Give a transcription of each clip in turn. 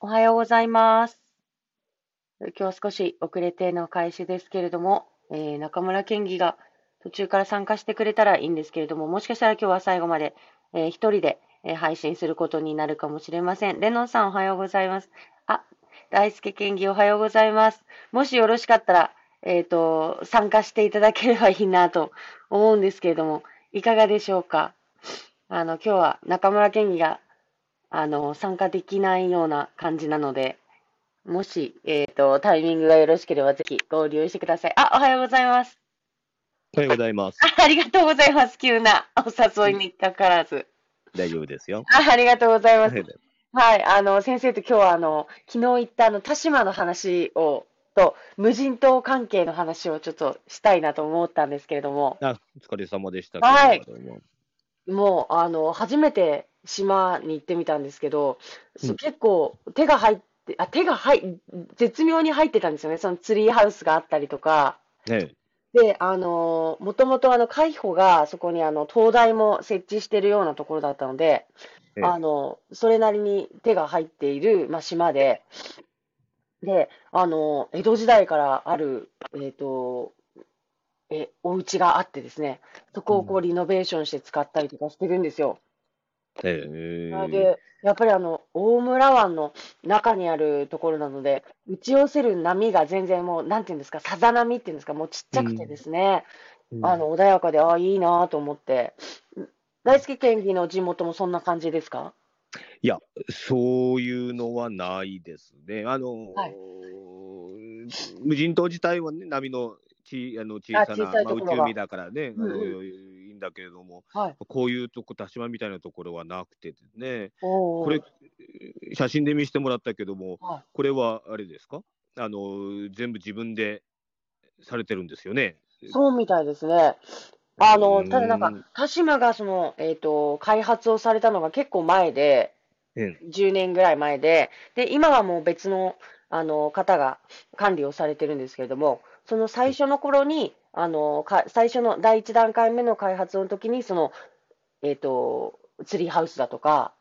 おはようございます。今日は少し遅れての開始ですけれども、えー中村県議が途中から参加してくれたらいいんですけれども、もしかしたら今日は最後まで、えー一人で、えー配信することになるかもしれません。レノンさんおはようございます。あ、大輔県議おはようございます。もしよろしかったら、えっ、と、参加していただければいいなと思うんですけれども、いかがでしょうか？あの、今日は中村県議があの、参加できないような感じなので、もし、えっ、と、タイミングがよろしければぜひ合流してください。あ、おはようございます。おはようございます。あありがとうございます。急なお誘いにかからず。大丈夫ですよ。あありがとうございます。はい、あの、先生と今日は、あの、昨日言ったあの、田島の話を、と、無人島関係の話をちょっとしたいなと思ったんですけれども、あ、お疲れ様でした。はい。もう、あの、初めて島に行ってみたんですけど、うん結構手が入って、あ、手が入、絶妙に入ってたんですよね。そのツリーハウスがあったりとか。ねで、あの、もともとあの、海保がそこにあの、灯台も設置してるようなところだったので、ええあの、それなりに手が入っている、まあ、島で、で、あの、江戸時代からある、えっと、え、お家があってですね、そこをこうリノベーションして使ったりとかしてるんですよ。ええ。で、やっぱりあの、大村湾の中にあるところなので、打ち寄せる波が全然もう、なんていうんですか、さざ波っていうんですか、もうちっちゃくてですね、うん。あの、穏やかで、ああ、いいなと思って。大輔県議の地元もそんな感じですか？いや、そういうのはないですね。あの、はい。無人島自体はね、波のちあの小さなさいところが。まあ、内海だからね、うんんだけれども、はい。こういうとこ、田島みたいなところはなくてですね、これ、写真で見せてもらったけども、はいこれはあれですか？あの全部自分でされてるんですよね。そうみたいですね。あの、ただなんかうん、鹿島がその、えっと、開発をされたのが結構前で、え10年ぐらい前で、で、今はもう別の、あの、方が管理をされてるんですけれども、その最初の頃に、あの、か、最初の第一段階目の開発の時に、その、えっと、ツリーハウスだとか、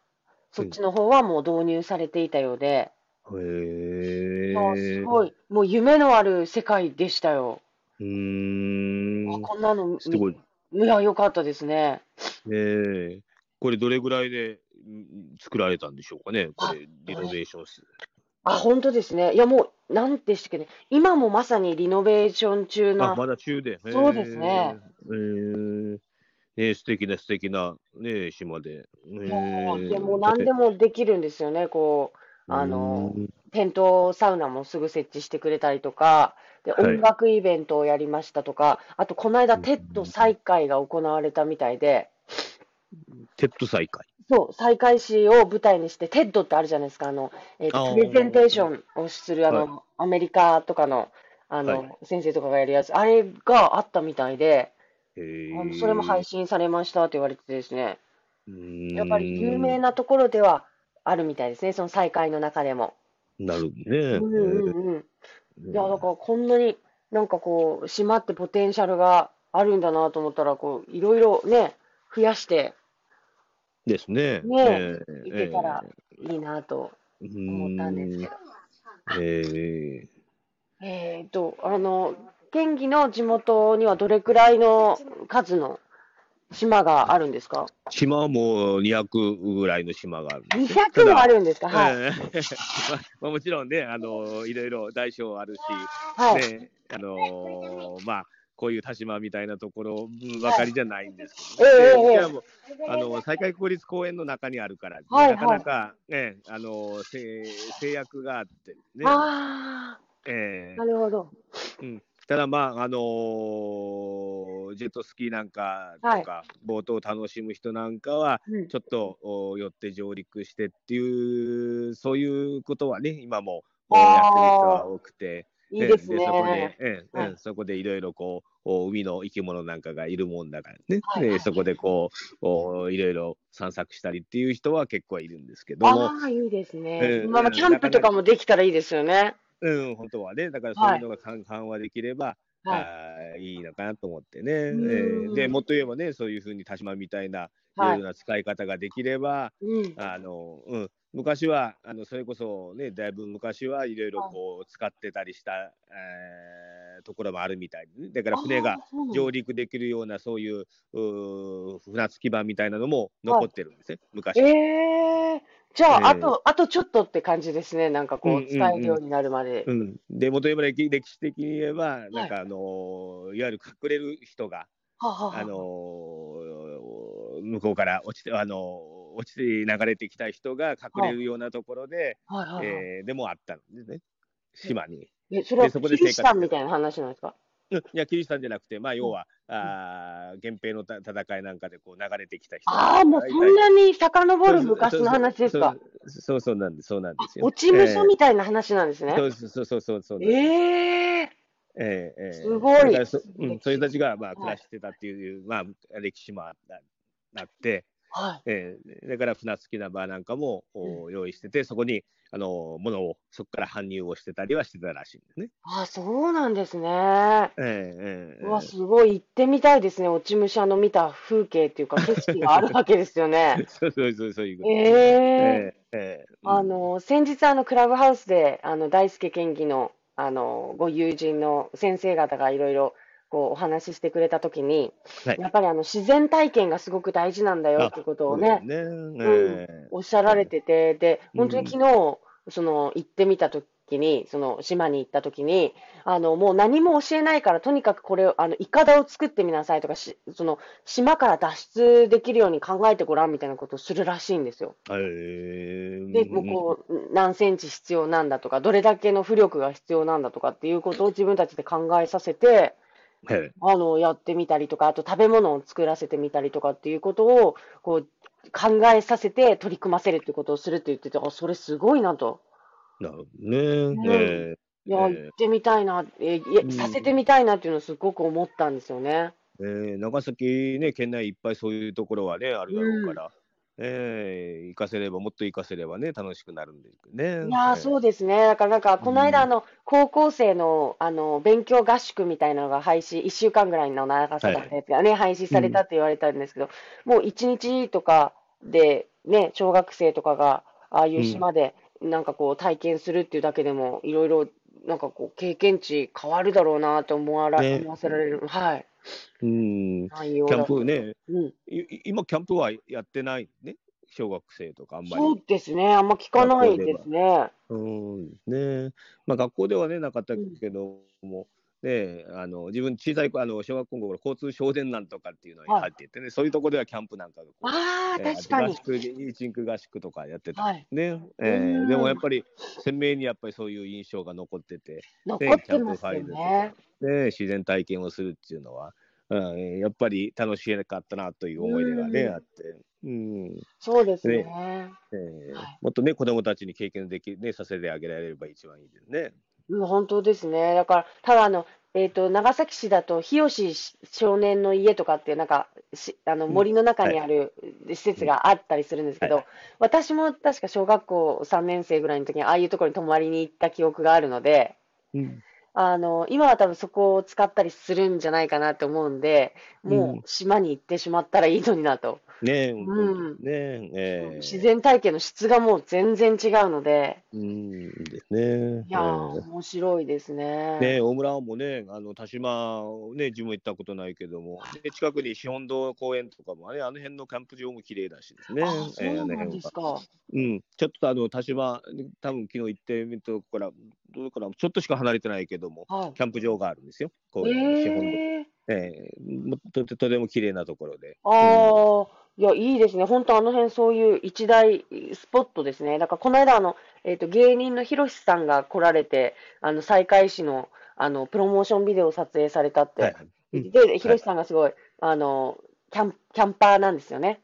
そっちの方はもう導入されていたようで、へえ。まあすごい、もう夢のある世界でしたよ。うーん。あこんなの見すごい。いや、よかったですね。ねえ。これどれぐらいでん作られたんでしょうかね。これ、リノベーションすあ、本当ですね。いや、もう、なんでしたっけね。今もまさにリノベーション中あ、な。まだ中で。そうですね。えー、ねえ素敵な素敵な、ねえ、島で。もう、ねえでも何でもできるんですよね。こう、あの、うんテントサウナもすぐ設置してくれたりとか、で、はい音楽イベントをやりましたとか、あと、この間、テッド再開が行われたみたいで、テッド再開。そう、西海市を舞台にして、 TED ってあるじゃないですか、あの、えっと、あープレゼンテーションをする、あの、はアメリカとかの、あの、はい。先生とかがやるやつ、あれがあったみたいで、へあのそれも配信されましたって言われてですね、信やっぱり有名なところではあるみたいですね、その西海の中でも。なるね。うんうんうん。うんいや、だからこんなになんかこう、島ってポテンシャルがあるんだなと思ったら、こう、いろいろね、増やしてですね。ねえいけたらいいなとえ思ったんですけど。えええーと、あの、県議の地元にはどれくらいの数の島があるんですか？島はもう200ぐらいの島があるんですよ ?200 もあるんですか？はい。ええ まあ、もちろんね、あのいろいろ大小あるし、はい。ねあのまあ、こういう田島みたいなところばかりじゃないんですけど、ね。いやもうあの西海国立公園の中にあるから、はいなかなか、ねあの制制約があってね、あええ。あ、なるほど。うん、ただまあ、あのージェットスキーなんかとか、ボートを楽しむ人なんかは、うん。ちょっとお寄って上陸してっていう、そういうことはね、今もやってる人は多くて、いいですええそこでね。、ええはいええそこでいろいろこう、お海の生き物なんかがいるもんだからね、はいはいええそこでこうお、いろいろ散策したりっていう人は結構いるんですけども、ああ、いいですえね。えまあまあ、キャンプとかもできたらいいですよね。うん、本当はね、だからそういうのが緩緩和できれば、はい。あーいいのかなと思ってね。えうんーでもっと言えばね、そういうふうに田島みたいないはいろいろな使い方ができれば、うん。あのうん、昔はあのそれこそね、だいぶ昔はいろいろこう使ってたりした、えー、ところもあるみたいで、ね、だから船が上陸できるようなそういうう船着き場みたいなのも残ってるんですね、昔。えー、じゃあ、えー、あと、あとちょっとって感じですね、なんかこう、使えるようになるまで。うん、うん。うん、で、元山歴歴史的に言えば、なんかあの、はい、いわゆる隠れる人が、はははあの向こうから落ちて、あの落ちて流れてきた人が隠れるようなところで、はいはいはい、えー、でもあったんですね、島に。え、それはキリシタンみたいな話なんですか？いや、キリシタンじゃなくて、まあ、要は、うん、あ源平のた戦いなんかでこう流れてきた人。ああ、もうそんなに遡る昔の話ですか？そうそうなんです、そうなんですよ。落ち武者みたいな話なんですね。えー、そうそうそうそうええーえー、えー、すごいそ,、うん。そういう人たちが、まあ、暮らしてたっていう、はい、まあ、歴史もああって、はいえー、だから船着きな場なんかも、うん、用意してて、そこにあの物をそこから搬入をしてたりはしてたらしいんですね。あそうなんですね。えー、えー、うわ、すごい行ってみたいですね、落ち武者の見た風景っていうか、景色があるわけですよね。そうそうそう、そういうこと。えー、えー、えー、あの先日、あのクラブハウスであの大輔県議のあのご友人の先生方がいろいろこうお話ししてくれたときに、はい、やっぱりあの自然体験がすごく大事なんだよってことをね、ね。うん、おっしゃられてて、で、本当に昨日、うん、その行ってみたときに、その島に行ったときに、あの、もう何も教えないから、とにかくこれを、あの、いかだを作ってみなさいとかし、その、島から脱出できるように考えてごらんみたいなことをするらしいんですよ。で、もうこう、何センチ必要なんだとか、どれだけの浮力が必要なんだとかっていうことを自分たちで考えさせて、あの、やってみたりとか、あと食べ物を作らせてみたりとかっていうことを、こう、考えさせて取り組ませるってことをするって言ってて、あ、それすごいなと。なるほどね。ねいや、行ってみたいな、えー、させてみたいなっていうのをすごく思ったんですよね。えー、長崎ね、県内いっぱいそういうところはね、あるだろうから。ええー、行かせれば、もっと行かせればね、楽しくなるんでね。いやー、そうですね。だからなんか、この間、あの、高校生の、あの、勉強合宿みたいなのが廃止、1週間ぐらいの長さだったやつがね、廃止されたって言われたんですけど、もう1日とかで、ね、小学生とかが、ああいう島で、なんかこう、体験するっていうだけでも、いろいろ、なんかこう、経験値変わるだろうなと思わら、ね思わせられる。はい。うん、キャンプね、うん、今、キャンプはやってないね、小学生とか、あんまり。そうですね、あんま聞かないですね。うん。ね。まあ、学校ではね、なかったけども、うん、ね、あの自分、小さいあの小学校の頃交通少年団とかっていうのに入っていてね、はい、そういうところではキャンプなんかあ、確かに。合宿、一日合宿とかやってた、はい、ねえー、でもやっぱり、鮮明にやっぱりそういう印象が残ってて、残ってますよねね自然体験をするっていうのは。うん、やっぱり楽しかったなという思い出がね、うん、あって。うん、そうですね。ねえーはい、もっとね、子供たちに経験でき、ね、させてあげられれば一番いいですね。うん、本当ですね。だから、ただあの、えっ、ー、と、長崎市だと、日吉少年の家とかっていう、なんか、しあの森の中にある施設があったりするんですけど、はい、私も確か小学校3年生ぐらいの時に、ああいうところに泊まりに行った記憶があるので、うん。あの、今は多分そこを使ったりするんじゃないかなと思うんで、もう島に行ってしまったらいいのになと。ねえ、うんねえー、自然体験の質がもう全然違うので。うんですね。いやー、面白いですね。ね大村もね、あの田島、ね、自分行ったことないけども、で近くに資本堂公園とかもね、あの辺のキャンプ場も綺麗だしですね。あそうなんですか。うん、ちょっとあの田島、多分昨日行ってみたところから、どうかな、ちょっとしか離れてないけども、はい、キャンプ場があるんですよ、公園、資本堂。えー、ととても綺麗なところで。ああ、うん、いや、いいですね。本当あの辺そういう一大スポットですね。だからこの間あの、えっ、ー、と、芸人のひろしさんが来られて、あの、西海市の、あの、プロモーションビデオを撮影されたって。はいうん、で、ひろしさんがすごい、あの、キャン、キャンパーなんですよね。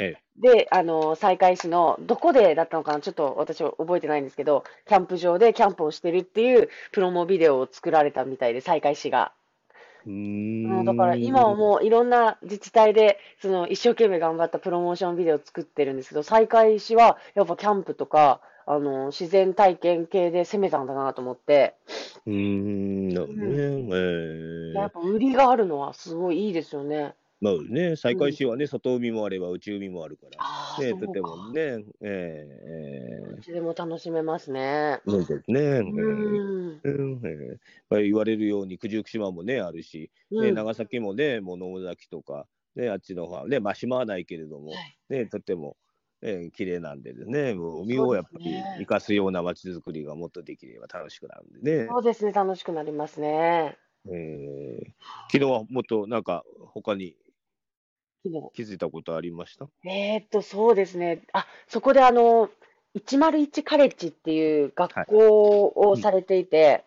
ええ、で、あの、西海市の、どこでだったのかな、ちょっと私は覚えてないんですけど、キャンプ場でキャンプをしてるっていうプロモビデオを作られたみたいで、西海市が。うんだから今はもういろんな自治体でその一生懸命頑張ったプロモーションビデオを作ってるんですけど、再開市はやっぱキャンプとか、あの自然体験系で攻めたんだなと思って。うん、なるほどね。えー、やっぱ売りがあるのはすごいいいですよね。まあね、西海市はね、外海もあれば宇宙海もあるから、ね、とてもね、えー、いつでも楽しめますね。そうですね。うん。えー、言われるように九十九島もね、あるし、ね、長崎もね、もう野崎とか、ね、あっちの方ね、まあ島はないけれども、ね、とても、えー、綺麗なんでね、もう海をやっぱり生かすような街づくりがもっとできれば楽しくなるんでね。そうですね、楽しくなりますね。えー、昨日はもっとなんか他に気づいたことありました？えー、っと、そうですね。あ、そこであの、101カレッジっていう学校をされていて、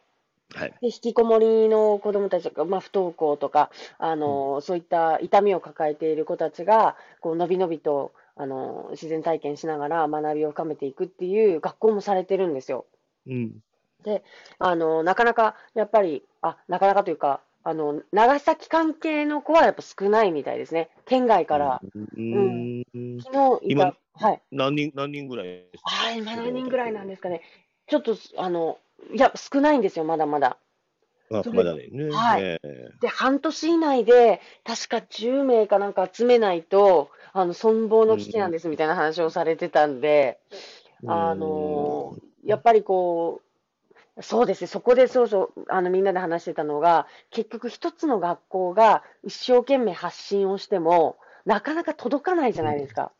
はい、で引きこもりの子どもたちが、まあ、不登校とかあの、うん、そういった痛みを抱えている子たちがこうのびのびとあの自然体験しながら学びを深めていくっていう学校もされてるんですよ。うん、であのなかなかやっぱりあなかなかというかあの、長崎関係の子はやっぱ少ないみたいですね。県外から。うん。昨日いた、はい。何人、何人ぐらいですか？はい、今何人ぐらいなんですかね。ちょっと、あの、いや、少ないんですよ、まだまだ。あ、まだね。はい。で、半年以内で、確か10名かなんか集めないと、あの、存亡の危機なんですみたいな話をされてたんで、あの、やっぱりこう、そうですね、そこでそうそう、あのみんなで話してたのが、結局一つの学校が一生懸命発信をしても、なかなか届かないじゃないですか。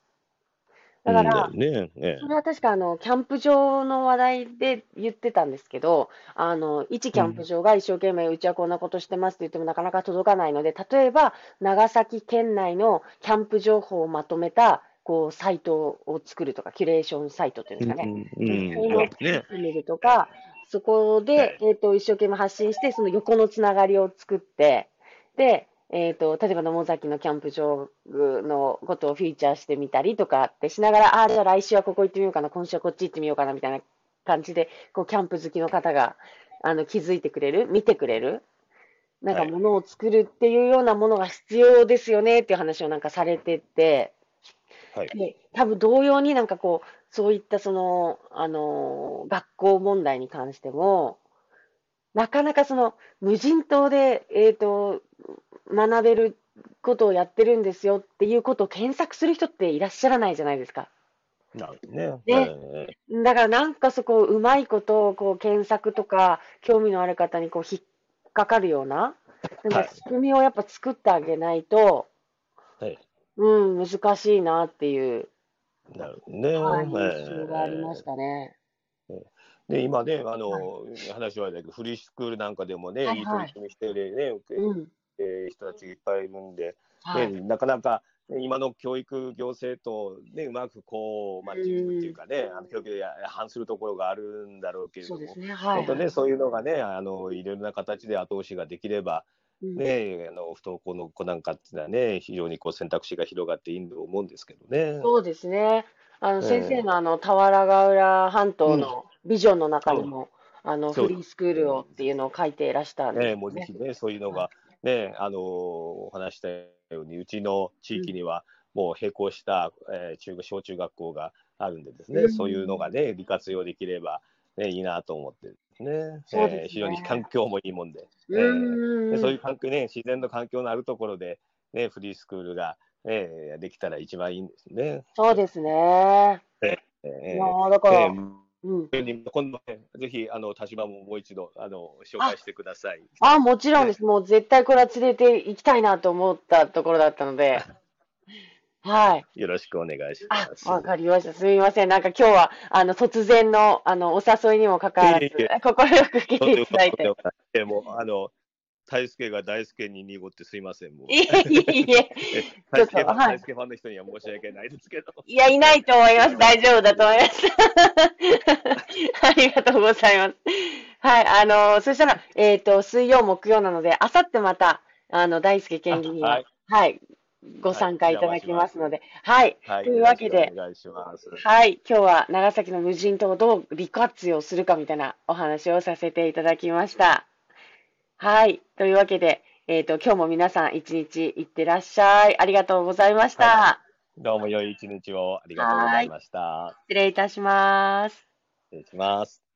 だから、ねね、それは確かあのキャンプ場の話題で言ってたんですけど、あの一キャンプ場が一生懸命、うちはこんなことしてますって言ってもなかなか届かないので、例えば長崎県内のキャンプ情報をまとめたこうサイトを作るとか、キュレーションサイトっていうんですかね、うんうん、そういうのを作るとか、そこで、えっ、と、一生懸命発信して、その横のつながりを作って、で、えっ、と、例えば野茂崎のキャンプ場のことをフィーチャーしてみたりとかってしながら、ああ、じゃあ来週はここ行ってみようかな、今週はこっち行ってみようかな、みたいな感じで、こう、キャンプ好きの方が、あの、気づいてくれる、見てくれる、なんかものを作るっていうようなものが必要ですよねっていう話をなんかされてて、はい、で多分同様になんかこう、そういったその、あの、学校問題に関しても、なかなかその、無人島で、えっ、ー、と、学べることをやってるんですよっていうことを検索する人っていらっしゃらないじゃないですか。なるね。ね、だからなんかそこうまいことをこう検索とか興味のある方にこう引っかかるような、なんか仕組みをやっぱ作ってあげないと、はい、うん、難しいなっていうなるほどね。はい、印象がありましたね。で今ね、あの、はい、話はだけど、フリースクールなんかでもね、はいはい、いい取り組みしてるね、うん、えー、人たちいっぱいいるんで、はい、ね、なかなか今の教育行政と、ね、うまくこうマッチングっていうかね、うん、あの教育で反するところがあるんだろうけれども、そう、ね。はい、ね、そういうのがね、あのいろいろな形で後押しができれば、ね、あの不登校の子なんかっていうのはね、非常にこう選択肢が広がっていいと思うんですけどね。そうですね。あの先生のあの俵ヶ浦半島のビジョンの中にも、うん、あのフリースクールをっていうのを書いていらしたんで、ね、もうぜひね、そういうのが、ね、あのお話したように、うちの地域にはもう並行した、えー、中小中学校があるんでですね、うん、そういうのがね、利活用できれば、ね、いいなと思ってね。ねえー、非常に環境もいいもんで、えー、でそういう環境ね、自然の環境のあるところで、ね、フリースクールが、えー、できたら一番いいんですね。そうですね。えー、いやだから、えーうん、今度、ね、ぜひあの立場ももう一度あの紹介してください。あもちろんです、ね、もう絶対これは連れて行きたいなと思ったところだったので、はい。よろしくお願いします。わかりました。すみません。なんか今日は、あの、突然の、あの、お誘いにもかかわらず、心よく来ていただいて。でも、あの、大輔が大輔に濁ってすいません。もう。いえいえ。大輔ファン、大輔ファンの人には申し訳ないですけど。いや、いないと思います。大丈夫だと思います。ありがとうございます。はい。あの、そしたら、えっ、ー、と、水曜、木曜なので、あさってまた、あの、大輔県議に、はい、はい、ご参加いただきますので、はい。はい、というわけで、はい。今日は長崎の無人島をどう利活用するかみたいなお話をさせていただきました。はい。というわけで、えっ、ー、と、今日も皆さん一日いってらっしゃい。ありがとうございました。はい、どうも良い一日をありがとうございました。失礼いたします。失礼します。